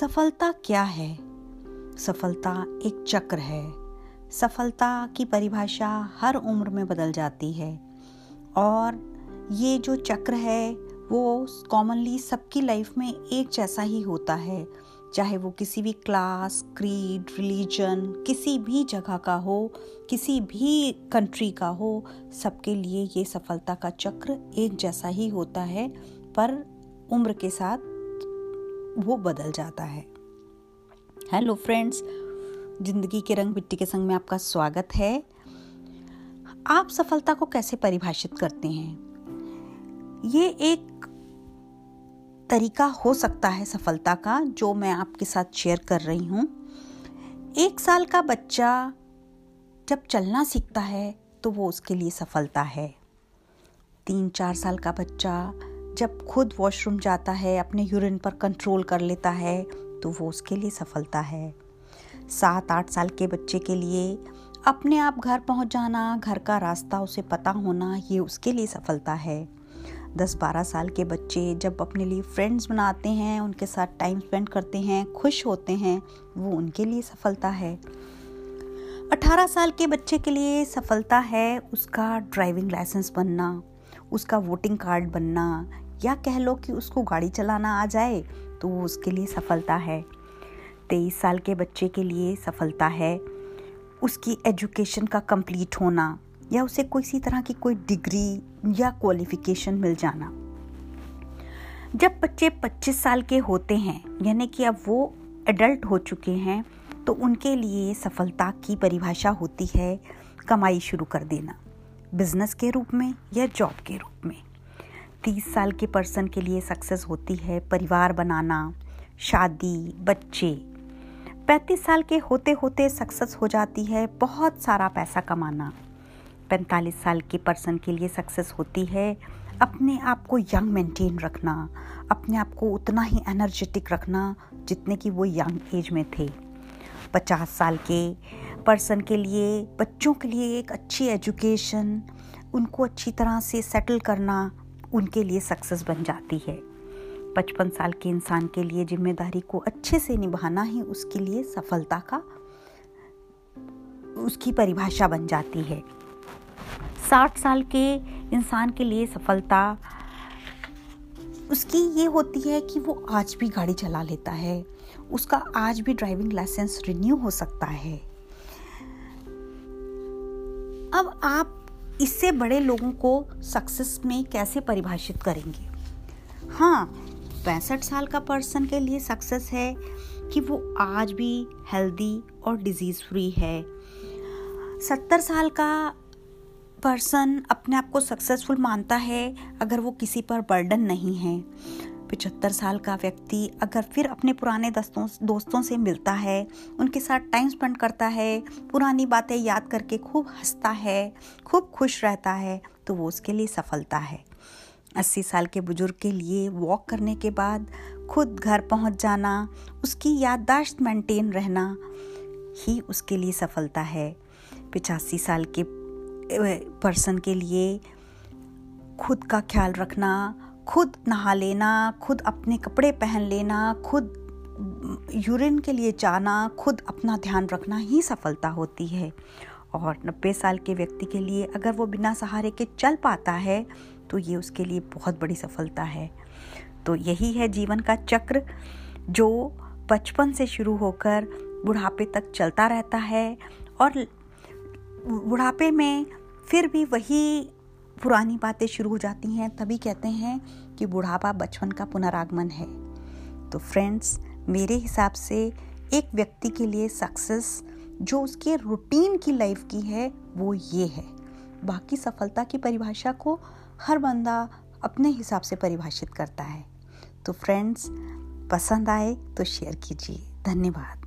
सफलता क्या है? सफलता एक चक्र है। सफलता की परिभाषा हर उम्र में बदल जाती है। और ये जो चक्र है, वो कॉमनली सबकी लाइफ में एक जैसा ही होता है। चाहे वो किसी भी क्लास क्रीड रिलीजन किसी भी जगह का हो, किसी भी कंट्री का हो, सबके लिए ये सफलता का चक्र एक जैसा ही होता है। पर उम्र के साथ वो बदल जाता है। हेलो फ्रेंड्स ज़िंदगी के रंग मिट्टी के संग में आपका स्वागत है। आप सफलता को कैसे परिभाषित करते हैं? ये एक तरीका हो सकता है सफलता का जो मैं आपके साथ शेयर कर रही हूँ। एक साल का बच्चा जब चलना सीखता है तो वो उसके लिए सफलता है। तीन चार साल का बच्चा जब खुद वॉशरूम जाता है, अपने यूरिन पर कंट्रोल कर लेता है तो वो उसके लिए सफलता है। सात, आठ साल के बच्चे के लिए अपने आप घर पहुँच जाना, घर का रास्ता उसे पता होना, ये उसके लिए सफलता है। दस, बारह साल के बच्चे जब अपने लिए फ्रेंड्स बनाते हैं, उनके साथ टाइम स्पेंड करते हैं, खुश होते हैं, वो उनके लिए सफलता है। अठारह साल के बच्चे के लिए सफलता है उसका ड्राइविंग लाइसेंस बनना, उसका वोटिंग कार्ड बनना या कह लो कि उसको गाड़ी चलाना आ जाए तो वो उसके लिए सफलता है। तेईस साल के बच्चे के लिए सफलता है। उसकी एजुकेशन का कंप्लीट होना या उसे किसी तरह की कोई डिग्री या क्वालिफिकेशन मिल जाना। जब बच्चे 25 साल के होते हैं, यानी कि अब वो एडल्ट हो चुके हैं तो उनके लिए सफलता की परिभाषा होती है कमाई शुरू कर देना। बिज़नेस के रूप में या जॉब के रूप में। तीस साल के पर्सन के लिए सक्सेस होती है, परिवार बनाना, शादी, बच्चे। पैंतीस साल के होते होते सक्सेस हो जाती है, बहुत सारा पैसा कमाना। पैंतालीस साल के पर्सन के लिए सक्सेस होती है, अपने आप को यंग मेंटेन रखना, अपने आप को उतना ही एनर्जेटिक रखना जितने कि वो यंग एज में थे। पचास साल के पर्सन के लिए, बच्चों के लिए एक अच्छी एजुकेशन, उनको अच्छी तरह से सेटल करना उनके लिए सक्सेस बन जाती है। पचपन साल के इंसान के लिए ज़िम्मेदारी को अच्छे से निभाना ही उसके लिए सफलता का, उसकी परिभाषा बन जाती है। साठ साल के इंसान के लिए सफलता, उसकी ये होती है कि वो आज भी गाड़ी चला लेता है। उसका आज भी ड्राइविंग लाइसेंस रिन्यू हो सकता है। अब आप इससे बड़े लोगों को सक्सेस में कैसे परिभाषित करेंगे? हाँ पैंसठ साल का पर्सन के लिए सक्सेस है कि वो आज भी हेल्दी और डिज़ीज़ फ्री है। सत्तर साल का पर्सन अपने आप को सक्सेसफुल मानता है अगर वो किसी पर बर्डन नहीं है। पिचहत्तर साल का व्यक्ति अगर फिर अपने पुराने दोस्तों दोस्तों से मिलता है, उनके साथ टाइम स्पेंड करता है, पुरानी बातें याद करके खूब हंसता है, खूब खुश रहता है तो वो उसके लिए सफलता है। अस्सी साल के बुज़ुर्ग के लिए वॉक करने के बाद खुद घर पहुँच जाना, उसकी याददाश्त मेंटेन रहना ही उसके लिए सफलता है। पिचासी साल के पर्सन के लिए खुद का ख्याल रखना खुद नहा लेना, खुद अपने कपड़े पहन लेना, खुद यूरिन के लिए जाना, खुद अपना ध्यान रखना ही सफलता होती है। और नब्बे साल के व्यक्ति के लिए अगर वो बिना सहारे के चल पाता है तो ये उसके लिए बहुत बड़ी सफलता है। तो यही है जीवन का चक्र, जो बचपन से शुरू होकर बुढ़ापे तक चलता रहता है। और बुढ़ापे में फिर भी वही पुरानी बातें शुरू हो जाती हैं, तभी कहते हैं कि बुढ़ापा बचपन का पुनरागमन है। तो फ्रेंड्स मेरे हिसाब से एक व्यक्ति के लिए सक्सेस जो उसके रूटीन की लाइफ की है, वो ये है। बाकी सफलता की परिभाषा को हर बंदा अपने हिसाब से परिभाषित करता है। तो फ्रेंड्स पसंद आए तो शेयर कीजिए। धन्यवाद।